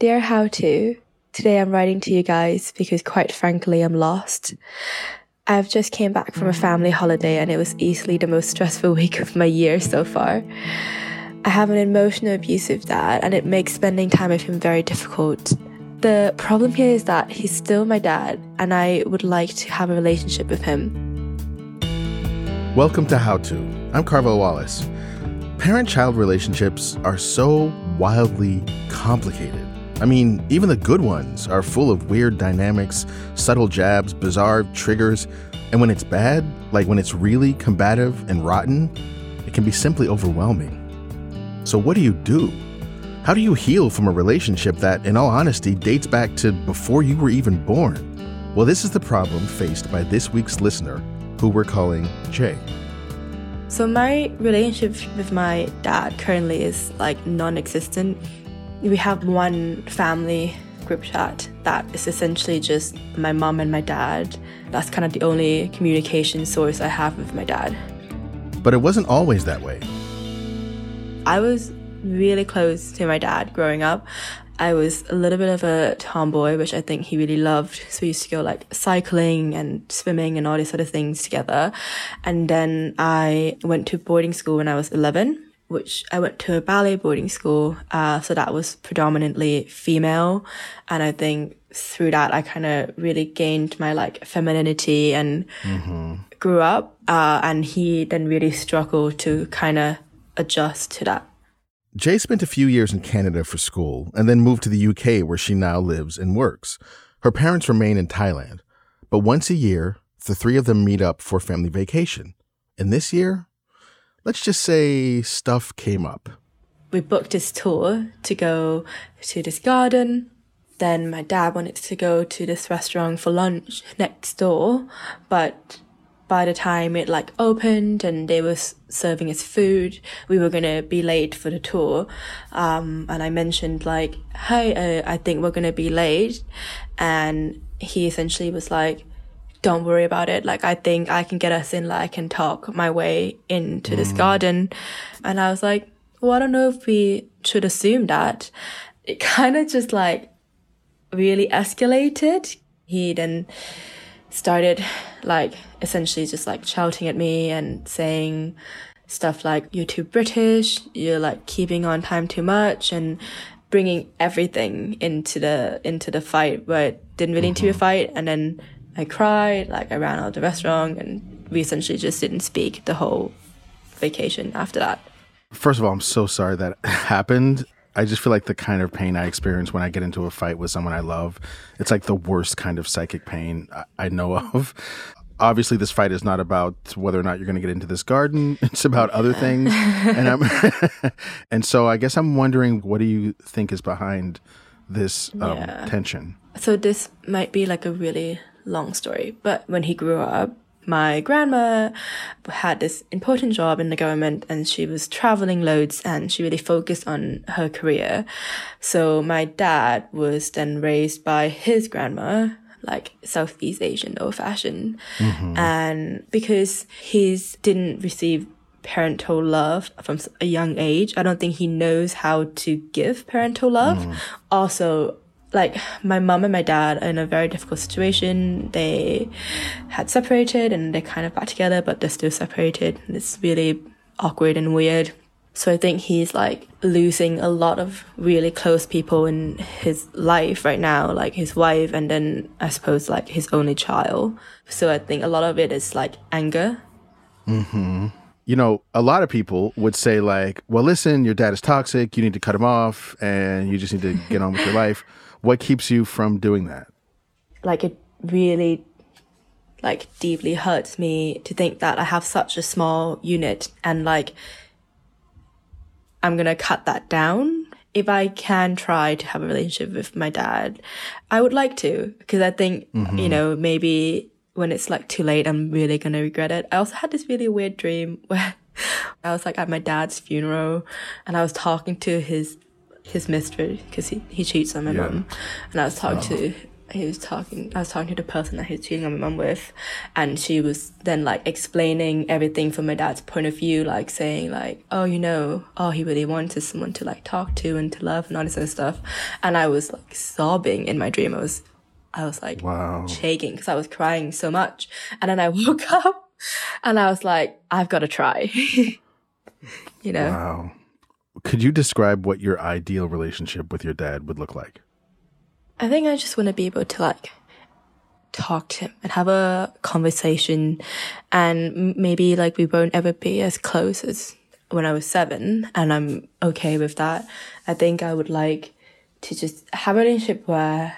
Dear How To, today I'm writing to you guys because quite frankly I'm lost. I've just came back from a mm. family holiday and it was easily the most stressful week of my year so far. I have an emotional abusive dad and it makes spending time with him very difficult. The problem here is that he's still my dad and I would like to have a relationship with him. Welcome to How To. I'm Carvell Wallace. Parent child relationships are so wildly complicated. I mean, even the good ones are full of weird dynamics, subtle jabs, bizarre triggers, and when it's bad, like when it's really combative and rotten, it can be simply overwhelming. So, what do you do? How do you heal from a relationship that, in all honesty, dates back to before you were even born? Well, this is the problem faced by this week's listener, who we're calling Jay. So, my relationship with my dad currently is like non existent we have one family group chat that is essentially just my mom and my dad. That's kind of the only communication source I have with my dad. But it wasn't always that way. I was really close to my dad growing up. I was a little bit of a tomboy, which I think he really loved. So we used to go like cycling and swimming and all these sort of things together. And then I went to boarding school when I was 11 which I went to a ballet boarding school. Uh, so that was predominantly female. And I think through that, I kind of really gained my like femininity and mm-hmm. grew up. Uh, and he then really struggled to kind of adjust to that. Jay spent a few years in Canada for school and then moved to the UK where she now lives and works. Her parents remain in Thailand, but once a year, the three of them meet up for family vacation. And this year, let's just say stuff came up. We booked this tour to go to this garden. Then my dad wanted to go to this restaurant for lunch next door, but by the time it like opened and they were serving us food, we were gonna be late for the tour. Um, and I mentioned like, "Hey, uh, I think we're gonna be late," and he essentially was like, don't worry about it. Like, I think I can get us in, like, I can talk my way into mm. this garden. And I was like, well, I don't know if we should assume that. It kind of just like really escalated. He then started like essentially just like shouting at me and saying stuff like, you're too British, you're like keeping on time too much and bringing everything into the, into the fight, but didn't really mm-hmm. into a fight. And then I cried, like I ran out of the restaurant, and we essentially just didn't speak the whole vacation after that. First of all, I'm so sorry that happened. I just feel like the kind of pain I experience when I get into a fight with someone I love, it's like the worst kind of psychic pain I know of. Obviously, this fight is not about whether or not you're going to get into this garden. It's about other things, and I'm, and so I guess I'm wondering, what do you think is behind this um, yeah. tension? So this might be like a really long story. But when he grew up, my grandma had this important job in the government and she was traveling loads and she really focused on her career. So my dad was then raised by his grandma, like Southeast Asian old fashioned. Mm-hmm. And because he didn't receive parental love from a young age, I don't think he knows how to give parental love. Mm. Also, like my mom and my dad are in a very difficult situation. They had separated and they're kind of back together, but they're still separated. It's really awkward and weird. So I think he's like losing a lot of really close people in his life right now, like his wife and then I suppose like his only child. So I think a lot of it is like anger. Mm-hmm. You know, a lot of people would say like, well, listen, your dad is toxic. You need to cut him off and you just need to get on with your life. What keeps you from doing that? Like it really like deeply hurts me to think that I have such a small unit and like I'm gonna cut that down. If I can try to have a relationship with my dad, I would like to because I think mm-hmm. you know maybe when it's like too late, I'm really gonna regret it. I also had this really weird dream where I was like at my dad's funeral and I was talking to his his mistress because he, he cheats on my yeah. mom and I was talking oh. to he was talking, I was talking to the person that he was cheating on my mum with, and she was then like explaining everything from my dad's point of view, like saying like, oh, you know, oh, he really wanted someone to like talk to and to love and all this other stuff. And I was like sobbing in my dream. I was, I was like wow. shaking because I was crying so much. And then I woke up and I was like, I've got to try, you know? Wow. Could you describe what your ideal relationship with your dad would look like? I think I just want to be able to like talk to him and have a conversation and maybe like we won't ever be as close as when I was seven and I'm okay with that. I think I would like to just have a relationship where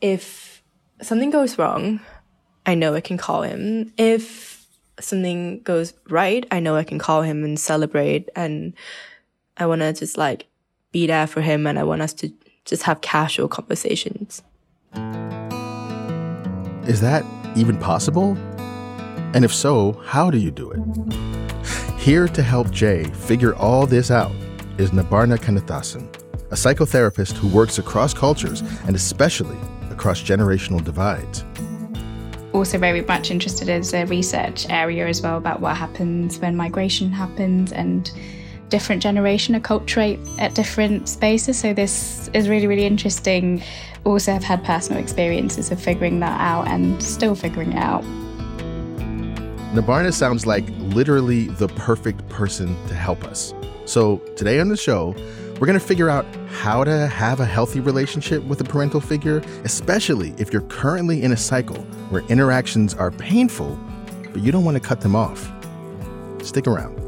if something goes wrong, I know I can call him. If something goes right, I know I can call him and celebrate and I want to just like be there for him and I want us to just have casual conversations. Is that even possible? And if so, how do you do it? Here to help Jay figure all this out is Nibarna Kannathasan, a psychotherapist who works across cultures and especially across generational divides. Also, very much interested as a research area as well about what happens when migration happens and different generation acculturate at different spaces. So this is really, really interesting. Also, have had personal experiences of figuring that out and still figuring it out. Nibarna sounds like literally the perfect person to help us. So today on the show, we're going to figure out how to have a healthy relationship with a parental figure, especially if you're currently in a cycle where interactions are painful, but you don't want to cut them off. Stick around.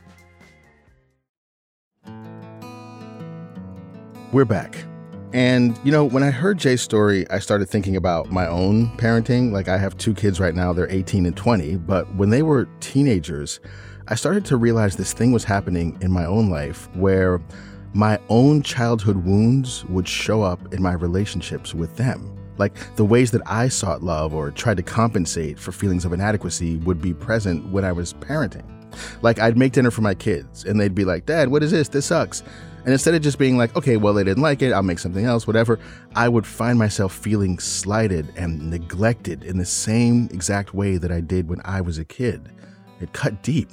We're back. And, you know, when I heard Jay's story, I started thinking about my own parenting. Like, I have two kids right now, they're 18 and 20. But when they were teenagers, I started to realize this thing was happening in my own life where my own childhood wounds would show up in my relationships with them. Like the ways that I sought love or tried to compensate for feelings of inadequacy would be present when I was parenting. Like I'd make dinner for my kids and they'd be like, Dad, what is this? This sucks. And instead of just being like, okay, well, they didn't like it, I'll make something else, whatever, I would find myself feeling slighted and neglected in the same exact way that I did when I was a kid. It cut deep.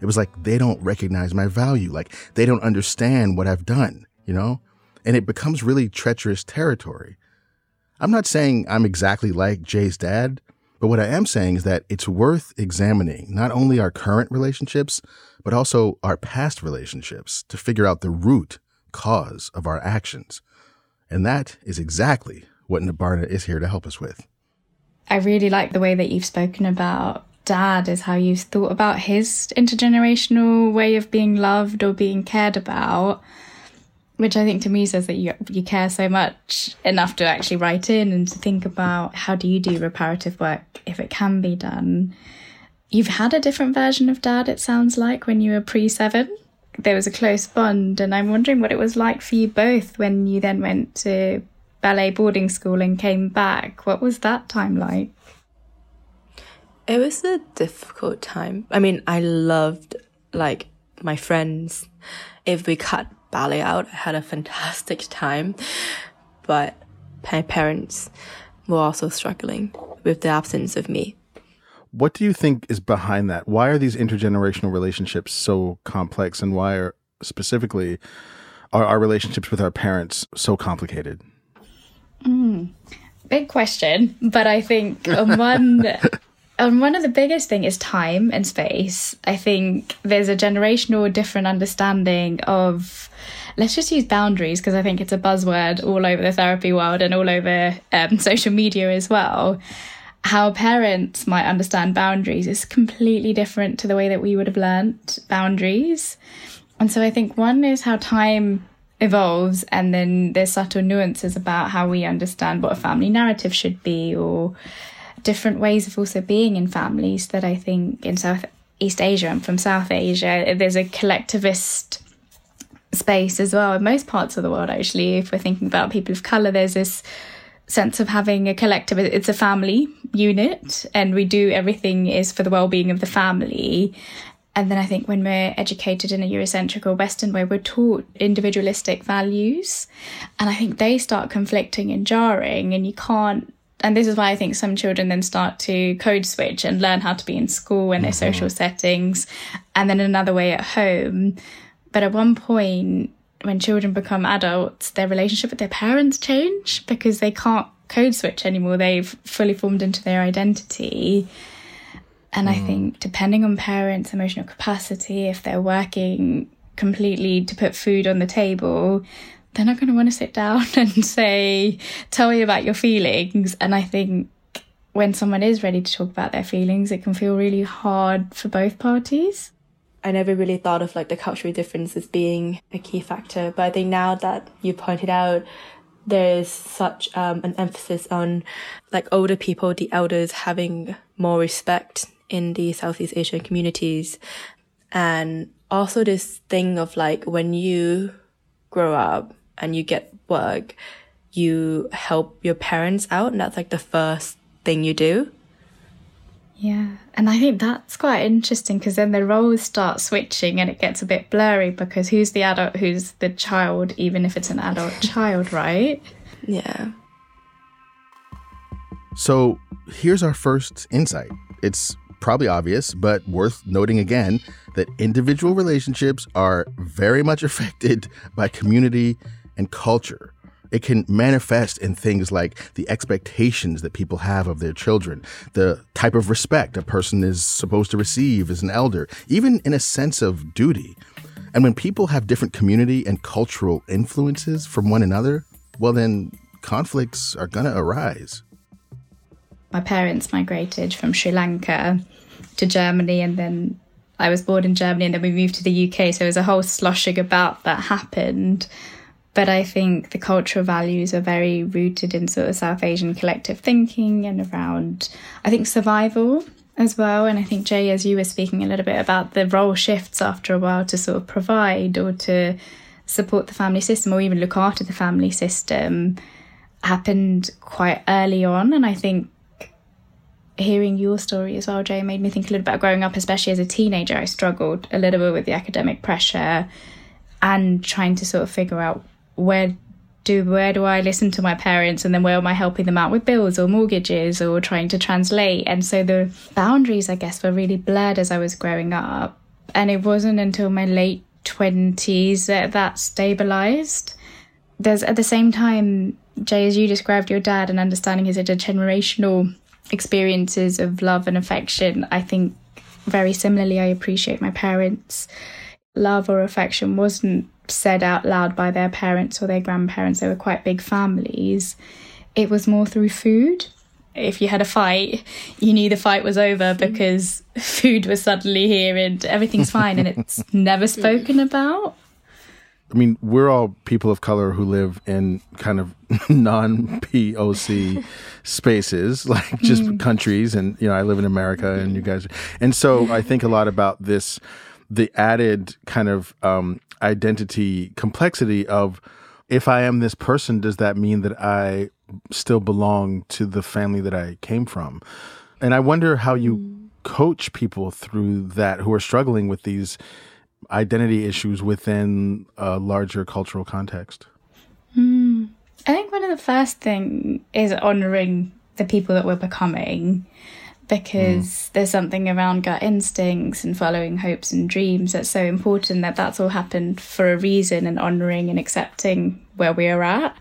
It was like they don't recognize my value, like they don't understand what I've done, you know? And it becomes really treacherous territory. I'm not saying I'm exactly like Jay's dad, but what I am saying is that it's worth examining not only our current relationships, but also our past relationships to figure out the root cause of our actions. And that is exactly what Nibarna is here to help us with. I really like the way that you've spoken about dad, is how you've thought about his intergenerational way of being loved or being cared about which I think to me says that you you care so much enough to actually write in and to think about how do you do reparative work if it can be done. You've had a different version of dad, it sounds like, when you were pre seven. There was a close bond, and I'm wondering what it was like for you both when you then went to ballet boarding school and came back. What was that time like? It was a difficult time. I mean, I loved like my friends. If we cut ballet out. I had a fantastic time, but my parents were also struggling with the absence of me. What do you think is behind that? Why are these intergenerational relationships so complex, and why are specifically are our relationships with our parents so complicated? Mm, big question, but I think one and one of the biggest thing is time and space. I think there's a generational different understanding of let's just use boundaries because I think it's a buzzword all over the therapy world and all over um, social media as well. How parents might understand boundaries is completely different to the way that we would have learnt boundaries. And so I think one is how time evolves, and then there's subtle nuances about how we understand what a family narrative should be or different ways of also being in families that I think in Southeast Asia and from South Asia, there's a collectivist space as well in most parts of the world actually if we're thinking about people of color there's this sense of having a collective it's a family unit and we do everything is for the well-being of the family and then i think when we're educated in a eurocentric or western way we're taught individualistic values and i think they start conflicting and jarring and you can't and this is why I think some children then start to code switch and learn how to be in school and their mm-hmm. social settings, and then another way at home. But at one point, when children become adults, their relationship with their parents change because they can't code switch anymore. They've fully formed into their identity. And mm. I think depending on parents' emotional capacity, if they're working completely to put food on the table, they're not going to want to sit down and say, tell me about your feelings. And I think when someone is ready to talk about their feelings, it can feel really hard for both parties. I never really thought of like the cultural difference as being a key factor, but I think now that you pointed out, there's such um, an emphasis on like older people, the elders having more respect in the Southeast Asian communities, and also this thing of like when you grow up and you get work, you help your parents out, and that's like the first thing you do. Yeah, and I think that's quite interesting because then the roles start switching and it gets a bit blurry because who's the adult, who's the child, even if it's an adult child, right? Yeah. So here's our first insight. It's probably obvious, but worth noting again that individual relationships are very much affected by community and culture. It can manifest in things like the expectations that people have of their children, the type of respect a person is supposed to receive as an elder, even in a sense of duty. And when people have different community and cultural influences from one another, well, then conflicts are going to arise. My parents migrated from Sri Lanka to Germany, and then I was born in Germany, and then we moved to the UK. So there was a whole sloshing about that happened. But I think the cultural values are very rooted in sort of South Asian collective thinking and around, I think, survival as well. And I think, Jay, as you were speaking a little bit about the role shifts after a while to sort of provide or to support the family system or even look after the family system happened quite early on. And I think hearing your story as well, Jay, made me think a little bit about growing up, especially as a teenager. I struggled a little bit with the academic pressure and trying to sort of figure out where do where do I listen to my parents and then where am I helping them out with bills or mortgages or trying to translate? And so the boundaries I guess were really blurred as I was growing up. And it wasn't until my late 20s that that stabilized. There's at the same time Jay as you described your dad and understanding his intergenerational experiences of love and affection I think very similarly I appreciate my parents love or affection wasn't said out loud by their parents or their grandparents, they were quite big families. It was more through food. If you had a fight, you knew the fight was over because food was suddenly here and everything's fine and it's never spoken about. I mean, we're all people of color who live in kind of non POC spaces, like just mm. countries. And, you know, I live in America and you guys. And so I think a lot about this the added kind of um, identity complexity of if I am this person, does that mean that I still belong to the family that I came from? And I wonder how you mm. coach people through that who are struggling with these identity issues within a larger cultural context. Mm. I think one of the first thing is honoring the people that we're becoming because mm. there's something around gut instincts and following hopes and dreams that's so important that that's all happened for a reason and honoring and accepting where we are at.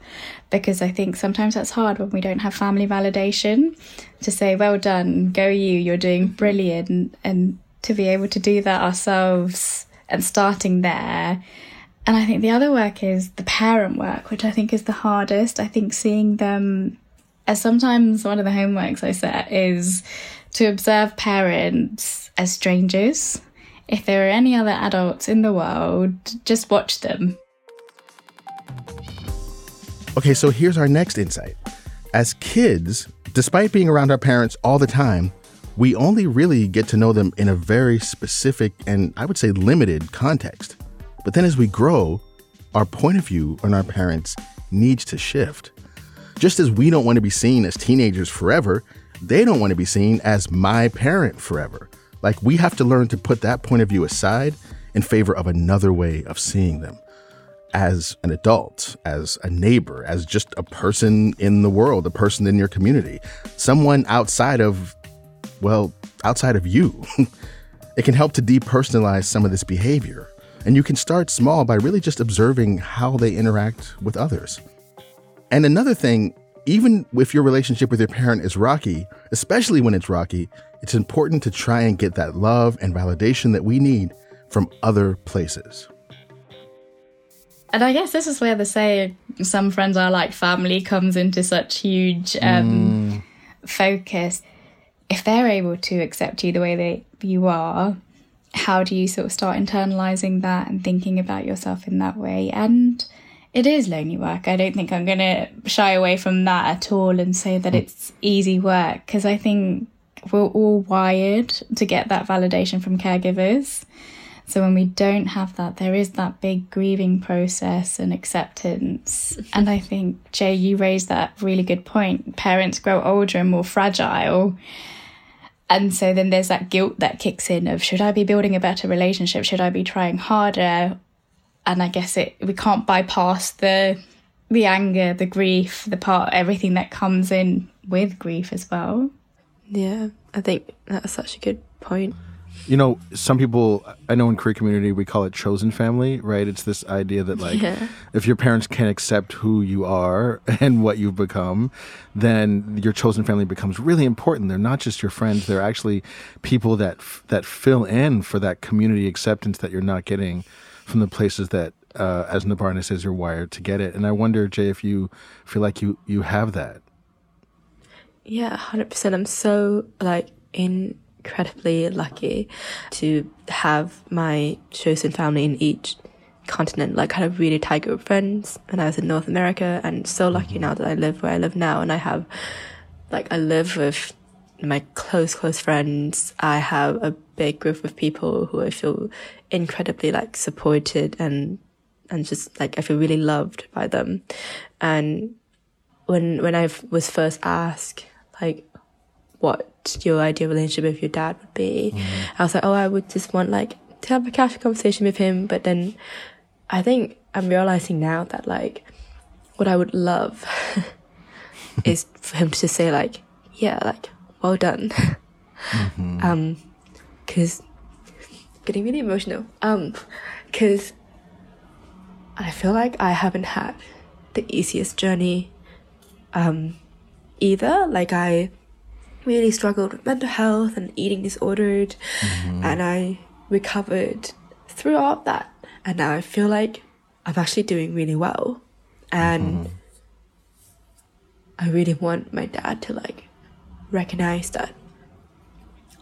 Because I think sometimes that's hard when we don't have family validation to say well done go you you're doing brilliant and to be able to do that ourselves and starting there. And I think the other work is the parent work which I think is the hardest. I think seeing them as sometimes one of the homeworks I set is to observe parents as strangers. If there are any other adults in the world, just watch them. Okay, so here's our next insight. As kids, despite being around our parents all the time, we only really get to know them in a very specific and I would say limited context. But then as we grow, our point of view on our parents needs to shift. Just as we don't want to be seen as teenagers forever, they don't want to be seen as my parent forever. Like we have to learn to put that point of view aside in favor of another way of seeing them as an adult, as a neighbor, as just a person in the world, a person in your community, someone outside of, well, outside of you. it can help to depersonalize some of this behavior. And you can start small by really just observing how they interact with others. And another thing, even if your relationship with your parent is rocky, especially when it's rocky, it's important to try and get that love and validation that we need from other places. And I guess this is where the saying, some friends are like family comes into such huge um, mm. focus. If they're able to accept you the way that you are, how do you sort of start internalizing that and thinking about yourself in that way? And it is lonely work. I don't think I'm going to shy away from that at all and say that hmm. it's easy work because I think we're all wired to get that validation from caregivers. So when we don't have that, there is that big grieving process and acceptance. And I think, Jay, you raised that really good point. Parents grow older and more fragile. And so then there's that guilt that kicks in of should I be building a better relationship? Should I be trying harder? And I guess it we can't bypass the the anger, the grief, the part everything that comes in with grief as well. Yeah, I think that's such a good point. You know, some people I know in queer community we call it chosen family, right? It's this idea that like yeah. if your parents can't accept who you are and what you've become, then your chosen family becomes really important. They're not just your friends; they're actually people that that fill in for that community acceptance that you're not getting from the places that, uh, as Nibarna says, you're wired to get it. And I wonder, Jay, if you feel like you you have that. Yeah, hundred percent. I'm so like incredibly lucky to have my chosen family in each continent. Like, I had a really tight group of friends when I was in North America, and so lucky now that I live where I live now, and I have like I live with my close close friends. I have a big group of people who I feel incredibly like supported and and just like I feel really loved by them. And when when I was first asked like what your ideal relationship with your dad would be, mm-hmm. I was like, oh, I would just want like to have a casual conversation with him. But then I think I'm realizing now that like what I would love is for him to just say like, yeah, like well done. Mm-hmm. um, cause getting really emotional. Um, cause I feel like I haven't had the easiest journey um, either. Like I really struggled with mental health and eating disordered, mm-hmm. and I recovered throughout that. And now I feel like I'm actually doing really well, and mm-hmm. I really want my dad to like recognize that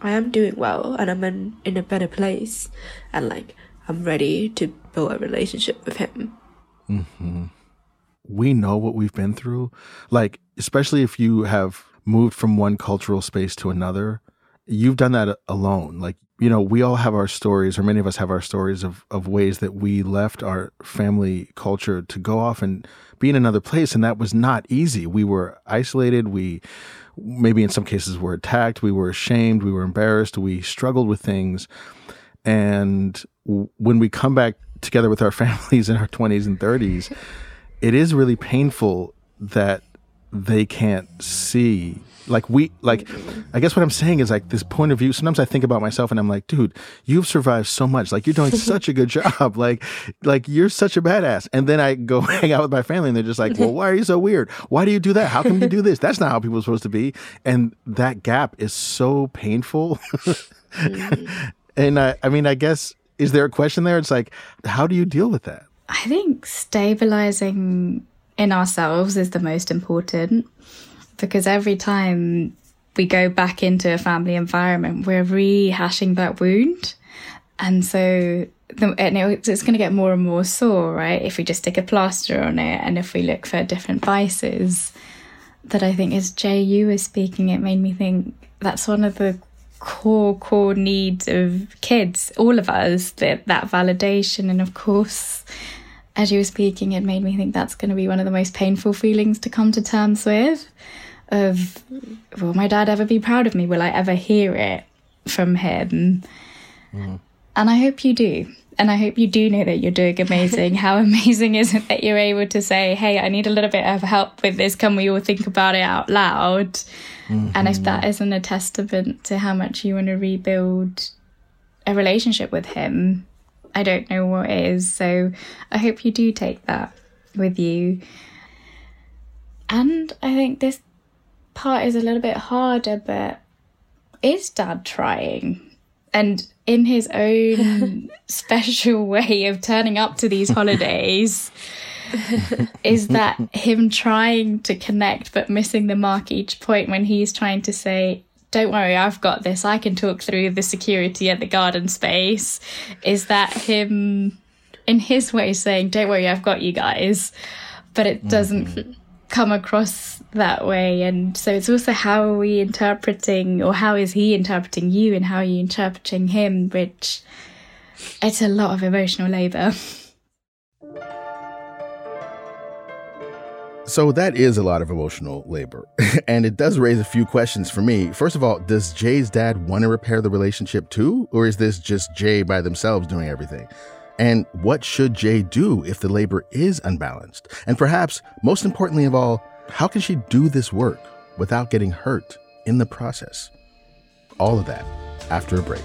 I am doing well and I'm in, in a better place, and like I'm ready to build a relationship with him. Mm-hmm. We know what we've been through. Like, especially if you have moved from one cultural space to another, you've done that alone. Like, you know, we all have our stories, or many of us have our stories of, of ways that we left our family culture to go off and be in another place. And that was not easy. We were isolated. We, maybe in some cases, we were attacked. We were ashamed. We were embarrassed. We struggled with things. And when we come back together with our families in our 20s and 30s, it is really painful that they can't see like we like i guess what i'm saying is like this point of view sometimes i think about myself and i'm like dude you've survived so much. Like you're doing such a good job. Like like you're such a badass. And then i go hang out with my family and they're just like well why are you so weird? Why do you do that? How can you do this? That's not how people are supposed to be. And that gap is so painful. And I, I mean i guess is there a question there? It's like, how do you deal with that? I think stabilizing in ourselves is the most important because every time we go back into a family environment, we're rehashing that wound. And so the, and it's going to get more and more sore, right? If we just stick a plaster on it and if we look for different vices. That I think as Jay, you were speaking, it made me think that's one of the core core needs of kids all of us that that validation and of course as you were speaking it made me think that's going to be one of the most painful feelings to come to terms with of will my dad ever be proud of me will i ever hear it from him mm. and i hope you do and I hope you do know that you're doing amazing. How amazing is it that you're able to say, Hey, I need a little bit of help with this. Can we all think about it out loud? Mm-hmm. And if that isn't a testament to how much you want to rebuild a relationship with him, I don't know what is. So I hope you do take that with you. And I think this part is a little bit harder, but is dad trying? And in his own special way of turning up to these holidays, is that him trying to connect but missing the mark each point when he's trying to say, don't worry, I've got this. I can talk through the security at the garden space. Is that him in his way saying, don't worry, I've got you guys? But it doesn't mm-hmm. Come across that way. And so it's also how are we interpreting, or how is he interpreting you, and how are you interpreting him, which it's a lot of emotional labor. So that is a lot of emotional labor. and it does raise a few questions for me. First of all, does Jay's dad want to repair the relationship too? Or is this just Jay by themselves doing everything? And what should Jay do if the labor is unbalanced? And perhaps, most importantly of all, how can she do this work without getting hurt in the process? All of that after a break.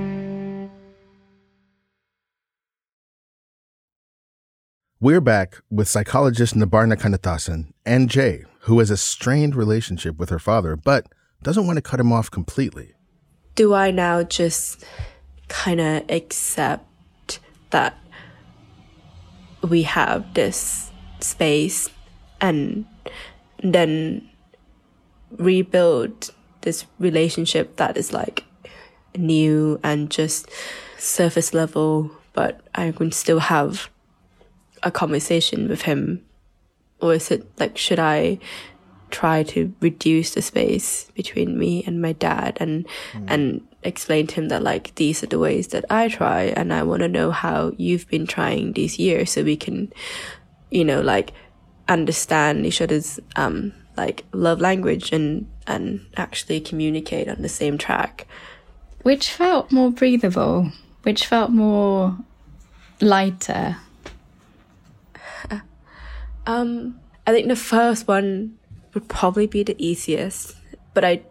We're back with psychologist Nibarna Kannathasan and Jay, who has a strained relationship with her father, but doesn't want to cut him off completely. Do I now just kind of accept that we have this space and then rebuild this relationship that is like new and just surface level, but I can still have a conversation with him? Or is it like, should I try to reduce the space between me and my dad and, mm. and explain to him that like, these are the ways that I try and I want to know how you've been trying these years so we can, you know, like understand each other's, um, like love language and, and actually communicate on the same track. Which felt more breathable, which felt more lighter um, I think the first one would probably be the easiest, but I,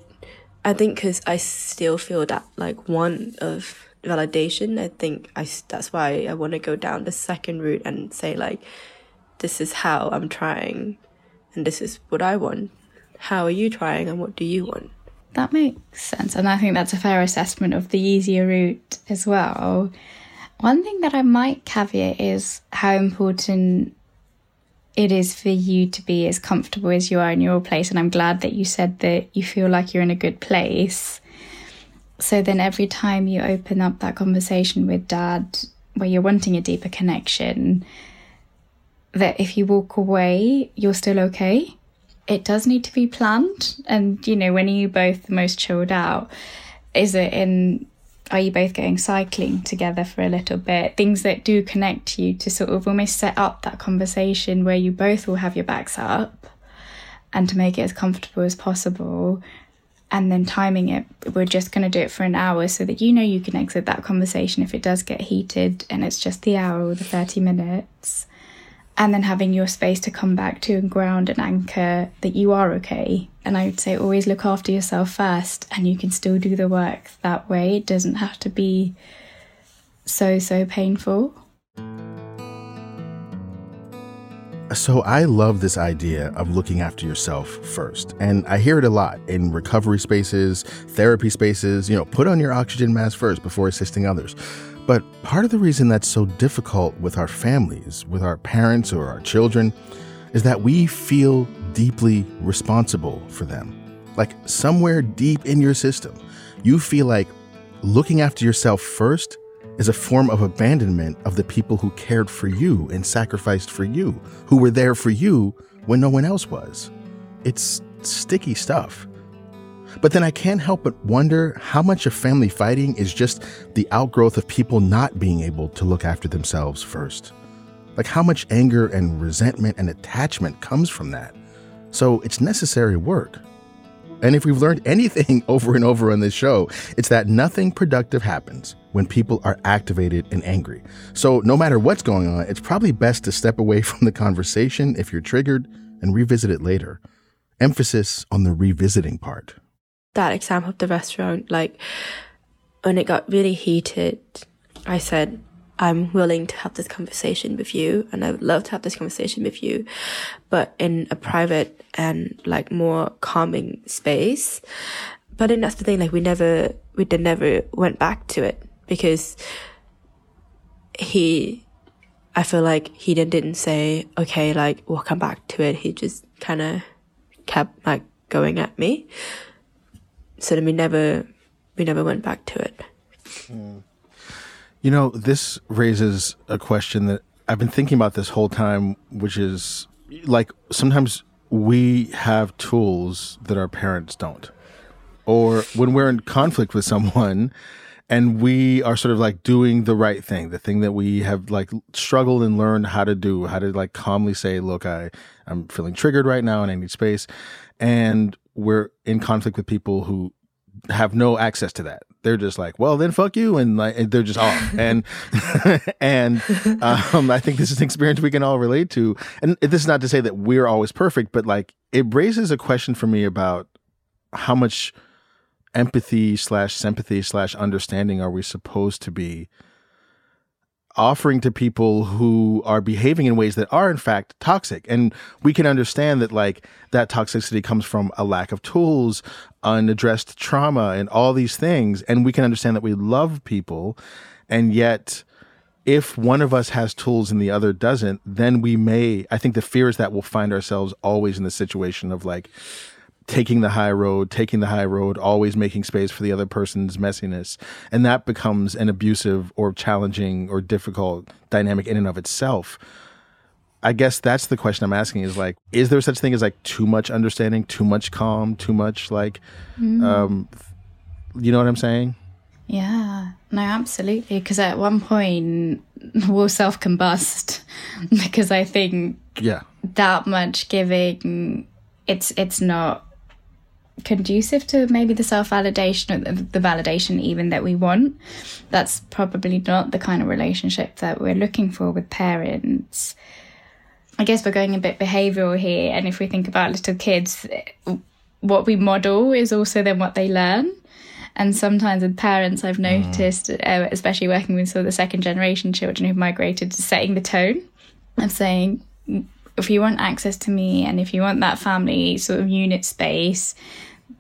I think because I still feel that like one of validation. I think I that's why I want to go down the second route and say like, this is how I'm trying, and this is what I want. How are you trying, and what do you want? That makes sense, and I think that's a fair assessment of the easier route as well. One thing that I might caveat is how important it is for you to be as comfortable as you are in your place. And I'm glad that you said that you feel like you're in a good place. So then every time you open up that conversation with dad where you're wanting a deeper connection, that if you walk away, you're still okay. It does need to be planned. And, you know, when are you both the most chilled out? Is it in are you both going cycling together for a little bit? Things that do connect you to sort of almost set up that conversation where you both will have your backs up and to make it as comfortable as possible. And then timing it, we're just going to do it for an hour so that you know you can exit that conversation if it does get heated and it's just the hour or the 30 minutes and then having your space to come back to and ground and anchor that you are okay. And I would say always look after yourself first, and you can still do the work that way. It doesn't have to be so, so painful. So I love this idea of looking after yourself first. And I hear it a lot in recovery spaces, therapy spaces, you know, put on your oxygen mask first before assisting others. But part of the reason that's so difficult with our families, with our parents or our children, is that we feel deeply responsible for them. Like somewhere deep in your system, you feel like looking after yourself first is a form of abandonment of the people who cared for you and sacrificed for you, who were there for you when no one else was. It's sticky stuff. But then I can't help but wonder how much of family fighting is just the outgrowth of people not being able to look after themselves first. Like how much anger and resentment and attachment comes from that. So it's necessary work. And if we've learned anything over and over on this show, it's that nothing productive happens when people are activated and angry. So no matter what's going on, it's probably best to step away from the conversation if you're triggered and revisit it later. Emphasis on the revisiting part that example of the restaurant, like when it got really heated, I said, I'm willing to have this conversation with you and I would love to have this conversation with you, but in a private and like more calming space. But then that's the thing, like we never, we then never went back to it because he, I feel like he then didn't say, okay, like we'll come back to it. He just kind of kept like going at me. So then we never, we never went back to it. You know, this raises a question that I've been thinking about this whole time, which is like sometimes we have tools that our parents don't. Or when we're in conflict with someone and we are sort of like doing the right thing, the thing that we have like struggled and learned how to do, how to like calmly say, look, I, I'm feeling triggered right now and I need space. And we're in conflict with people who have no access to that. They're just like, well, then fuck you, and like and they're just off. and and um, I think this is an experience we can all relate to. And this is not to say that we're always perfect, but like it raises a question for me about how much empathy slash sympathy slash understanding are we supposed to be offering to people who are behaving in ways that are in fact toxic? And we can understand that like that toxicity comes from a lack of tools unaddressed trauma and all these things. And we can understand that we love people and yet if one of us has tools and the other doesn't then we may i think the fear is that we'll find ourselves always in the situation of like taking the high road, taking the high road, always making space for the other person's messiness. And that becomes an abusive or challenging or difficult dynamic in and of itself. I guess that's the question I'm asking is like, is there such thing as like too much understanding, too much calm, too much like, Mm. um, you know what I'm saying? Yeah, no, absolutely. Because at one point we'll self combust because I think Yeah. that much giving, it's it's not conducive to maybe the self validation or the, validation even that we want. That's probably not the kind of relationship that we're looking for with parents. I guess we're going a bit behavioral here, and if we think about little kids, what we model is also then what they learn. And sometimes with parents, I've noticed, uh, especially working with sort of the second generation children who've migrated, setting the tone of saying, if you want access to me and if you want that family sort of unit space,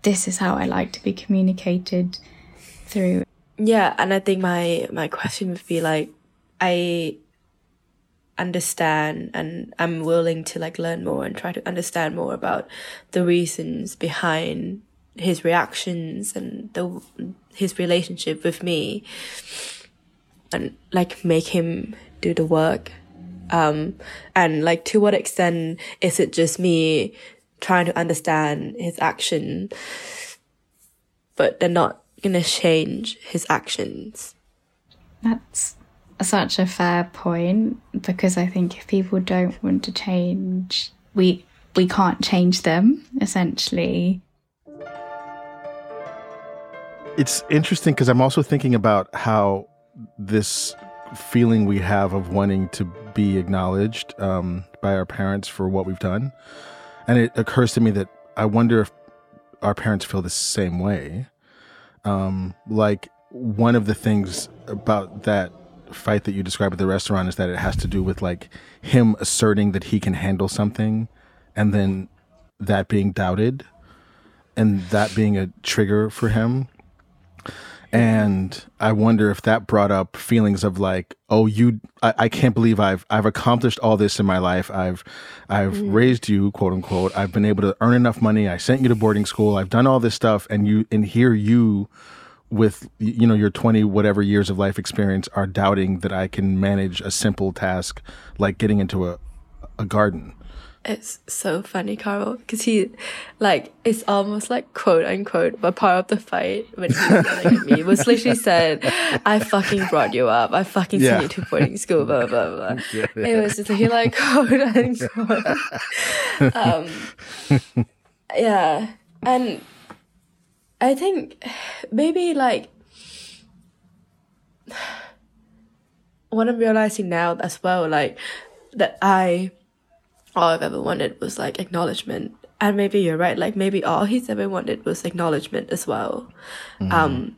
this is how I like to be communicated through. Yeah, and I think my my question would be like, I understand and I'm willing to like learn more and try to understand more about the reasons behind his reactions and the his relationship with me and like make him do the work um and like to what extent is it just me trying to understand his action but they're not gonna change his actions That's such a fair point because I think if people don't want to change, we we can't change them essentially. It's interesting because I'm also thinking about how this feeling we have of wanting to be acknowledged um, by our parents for what we've done. And it occurs to me that I wonder if our parents feel the same way. Um, like, one of the things about that fight that you described at the restaurant is that it has to do with like him asserting that he can handle something and then that being doubted and that being a trigger for him. And I wonder if that brought up feelings of like, oh, you, I, I can't believe I've, I've accomplished all this in my life. I've, I've mm. raised you, quote unquote. I've been able to earn enough money. I sent you to boarding school. I've done all this stuff. And you, and here you, with you know your 20 whatever years of life experience, are doubting that I can manage a simple task like getting into a, a garden. It's so funny, Carl, because he, like, it's almost like quote unquote, but part of the fight when he was yelling at me was literally said, "I fucking brought you up. I fucking Yeah. sent you to boarding school." Blah blah blah. Yeah. It was just like, like quote unquote. um, yeah, and I think maybe like what I'm realizing now as well, like that I all I've ever wanted was like acknowledgement. And maybe you're right, like maybe all he's ever wanted was acknowledgement as well. Um,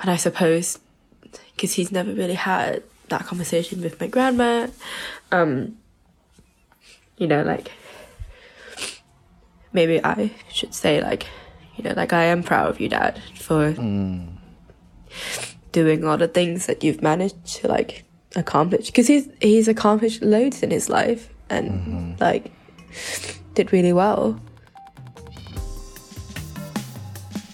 and I suppose because he's never really had that conversation with my grandma, um, you know, like maybe I should say like, you know, like I am proud of you, Dad, for doing all the things that you've managed to like accomplish because he's he's accomplished loads in his life and mm-hmm. like did really well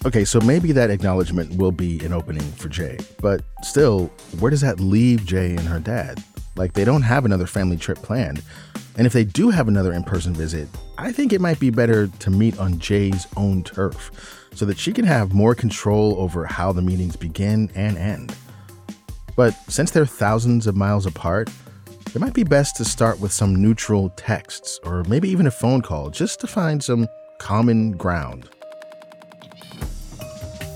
Okay, so maybe that acknowledgement will be an opening for Jay, but still, where does that leave Jay and her dad? Like, they don't have another family trip planned. And if they do have another in person visit, I think it might be better to meet on Jay's own turf so that she can have more control over how the meetings begin and end. But since they're thousands of miles apart, it might be best to start with some neutral texts or maybe even a phone call just to find some common ground.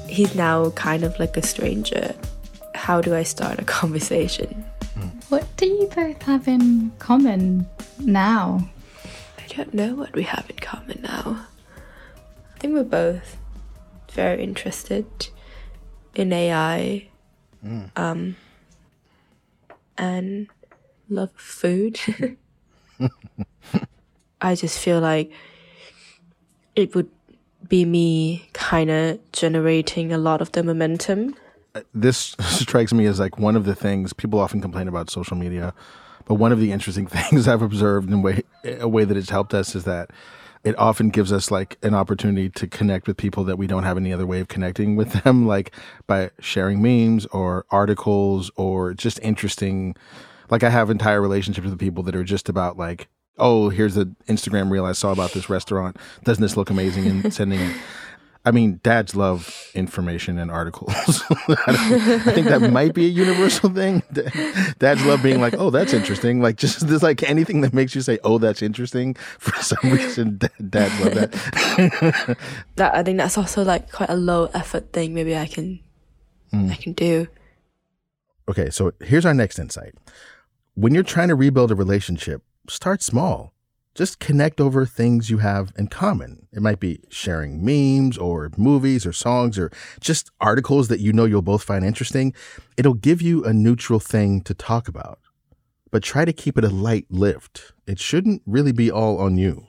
He's now kind of like a stranger. How do I start a conversation? What do you both have in common now? I don't know what we have in common now. I think we're both very interested in AI Mm. um, and love food. I just feel like it would be me kind of generating a lot of the momentum. Uh, this strikes me as like one of the things people often complain about social media, but one of the interesting things I've observed in way a way that it's helped us is that it often gives us like an opportunity to connect with people that we don't have any other way of connecting with them, like by sharing memes or articles or just interesting. Like I have entire relationships with people that are just about like, oh, here's an Instagram reel I saw about this restaurant. Doesn't this look amazing? And sending it. I mean, dads love information and articles. I, I think that might be a universal thing. Dads love being like, "Oh, that's interesting." Like just there's like anything that makes you say, "Oh, that's interesting." For some reason, da- dads love that. That I think that's also like quite a low effort thing. Maybe I can, I mm. can do. Okay, so here's our next insight. When you're trying to rebuild a relationship, start small. Just connect over things you have in common. It might be sharing memes or movies or songs or just articles that you know you'll both find interesting. It'll give you a neutral thing to talk about. But try to keep it a light lift. It shouldn't really be all on you.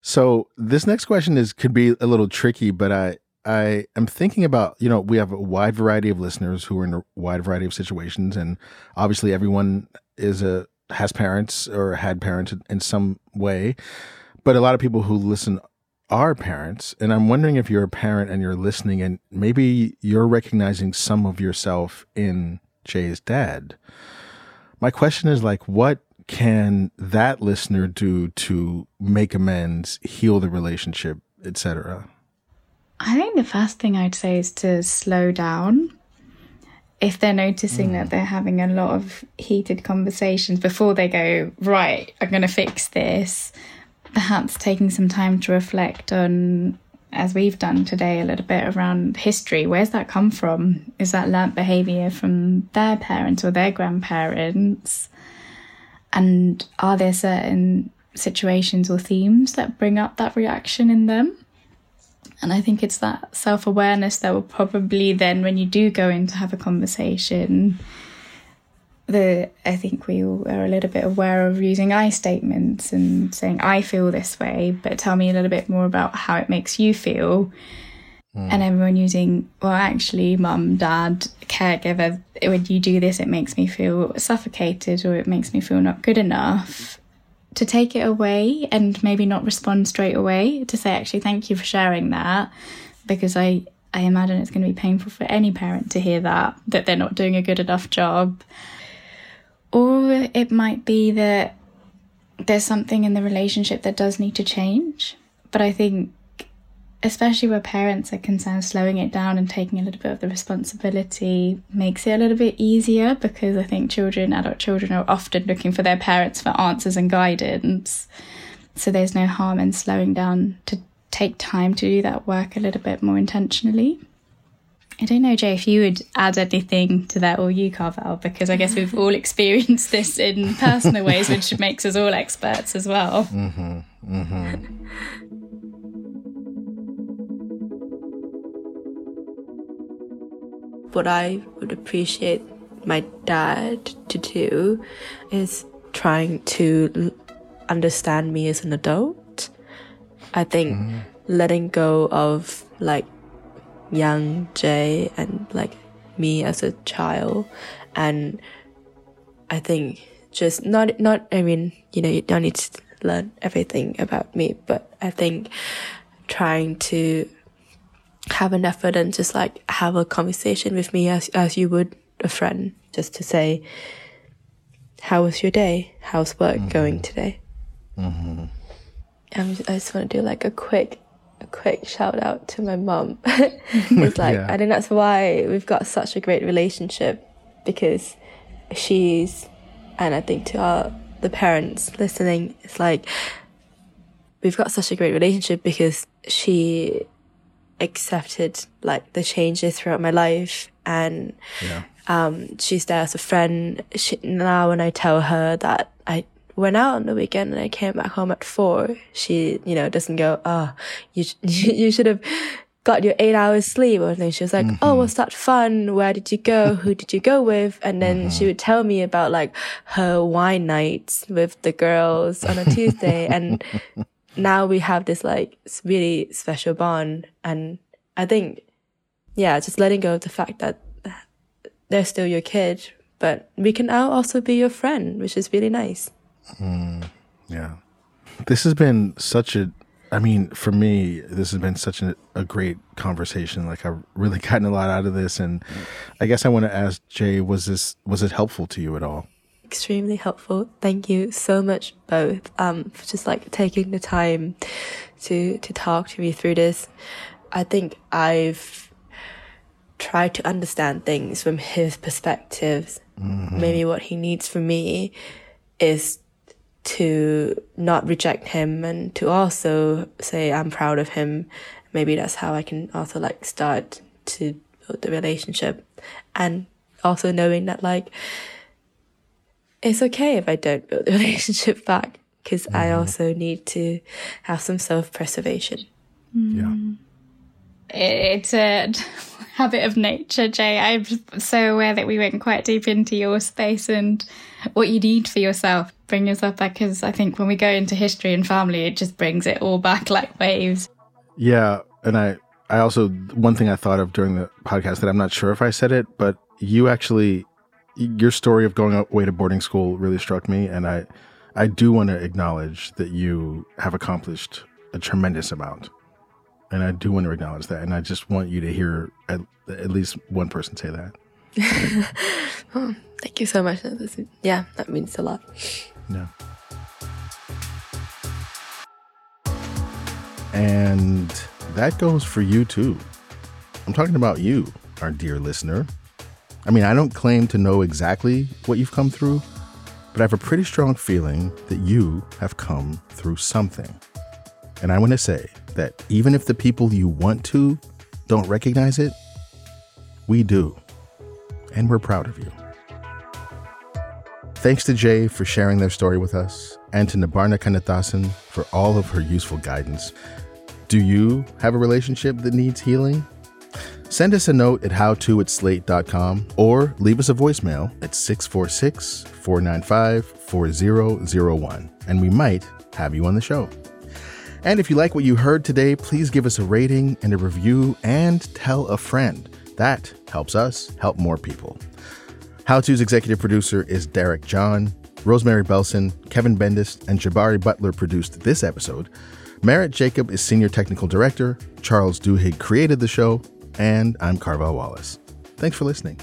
So this next question is could be a little tricky, but I I am thinking about you know we have a wide variety of listeners who are in a wide variety of situations, and obviously everyone is a has parents or had parents in- some way, but a lot of people who listen are parents, and I'm wondering if you're a parent and you're listening, and maybe you're recognizing some of yourself in Jay's dad. My question is like, what can that listener do to make amends, heal the relationship, etc.? I think the first thing I'd say is to slow down. If they're noticing that mm. they're having a lot of heated conversations before they go, right, I'm going to fix this, perhaps taking some time to reflect on, as we've done today, a little bit around history. Where's that come from? Is that learnt behaviour from their parents or their grandparents? And are there certain situations or themes that bring up that reaction in them? And I think it's that self awareness that will probably then, when you do go in to have a conversation, the I think we all are a little bit aware of using I statements and saying I feel this way, but tell me a little bit more about how it makes you feel. Hmm. And everyone using, well, actually, mum, dad, caregiver, when you do this, it makes me feel suffocated or it makes me feel not good enough to take it away and maybe not respond straight away to say actually thank you for sharing that because i i imagine it's going to be painful for any parent to hear that that they're not doing a good enough job. Or it might be that there's something in the relationship that does need to change. But i think especially where parents are concerned, slowing it down and taking a little bit of the responsibility makes it a little bit easier because I think children, adult children, are often looking for their parents for answers and guidance. So there's no harm in slowing down to take time to do that work a little bit more intentionally. I don't know, Jay, if you would add anything to that or you, Carvell, because I guess we've all experienced this in personal ways, which makes us all experts as well. Mm-hmm. Mm-hmm. What I would appreciate my dad to do is trying to l- understand me as an adult. I think mm. letting go of like young Jay and like me as a child and I think just not not I mean, you know, you don't need to learn everything about me, but I think trying to have an effort and just like have a conversation with me as as you would a friend, just to say, "How was your day? How's work mm-hmm. going today?" Mm-hmm. I just want to do like a quick, a quick shout out to my mom. it's like yeah. I think that's why we've got such a great relationship because she's, and I think to our the parents listening, it's like we've got such a great relationship because she accepted like the changes throughout my life and yeah. um, she's there as a friend. She, now when I tell her that I went out on the weekend and I came back home at four, she, you know, doesn't go, oh, you, you should have got your eight hours sleep or anything. She was like, oh, mm-hmm. Oh, was that fun? Where did you go? Who did you go with? And then mm-hmm. she would tell me about like her wine nights with the girls on a Tuesday. and now we have this like really special bond. And I think, yeah, just letting go of the fact that they're still your kid, but we can now also be your friend, which is really nice. Mm, yeah. This has been such a, I mean, for me, this has been such a, a great conversation. Like I've really gotten a lot out of this. And I guess I want to ask Jay, was this, was it helpful to you at all? Extremely helpful. Thank you so much both um, for just like taking the time to to talk to me through this. I think I've tried to understand things from his perspectives. Mm-hmm. Maybe what he needs from me is to not reject him and to also say I'm proud of him. Maybe that's how I can also like start to build the relationship and also knowing that like it's okay if I don't build the relationship back because mm-hmm. I also need to have some self preservation. Yeah. It's a habit of nature, Jay. I'm so aware that we went quite deep into your space and what you need for yourself. Bring yourself back because I think when we go into history and family, it just brings it all back like waves. Yeah. And I, I also, one thing I thought of during the podcast that I'm not sure if I said it, but you actually your story of going away to boarding school really struck me, and I I do want to acknowledge that you have accomplished a tremendous amount, and I do want to acknowledge that, and I just want you to hear at, at least one person say that. oh, thank you so much. Yeah, that means a lot. Yeah. And that goes for you too. I'm talking about you, our dear listener. I mean, I don't claim to know exactly what you've come through, but I have a pretty strong feeling that you have come through something. And I want to say that even if the people you want to don't recognize it, we do. And we're proud of you. Thanks to Jay for sharing their story with us, and to Nibarna Kannathasan for all of her useful guidance. Do you have a relationship that needs healing? Send us a note at howto at slate.com or leave us a voicemail at 646 495 4001, and we might have you on the show. And if you like what you heard today, please give us a rating and a review and tell a friend. That helps us help more people. How To's executive producer is Derek John. Rosemary Belson, Kevin Bendis, and Jabari Butler produced this episode. Merritt Jacob is senior technical director. Charles Duhigg created the show and I'm Carvell Wallace. Thanks for listening.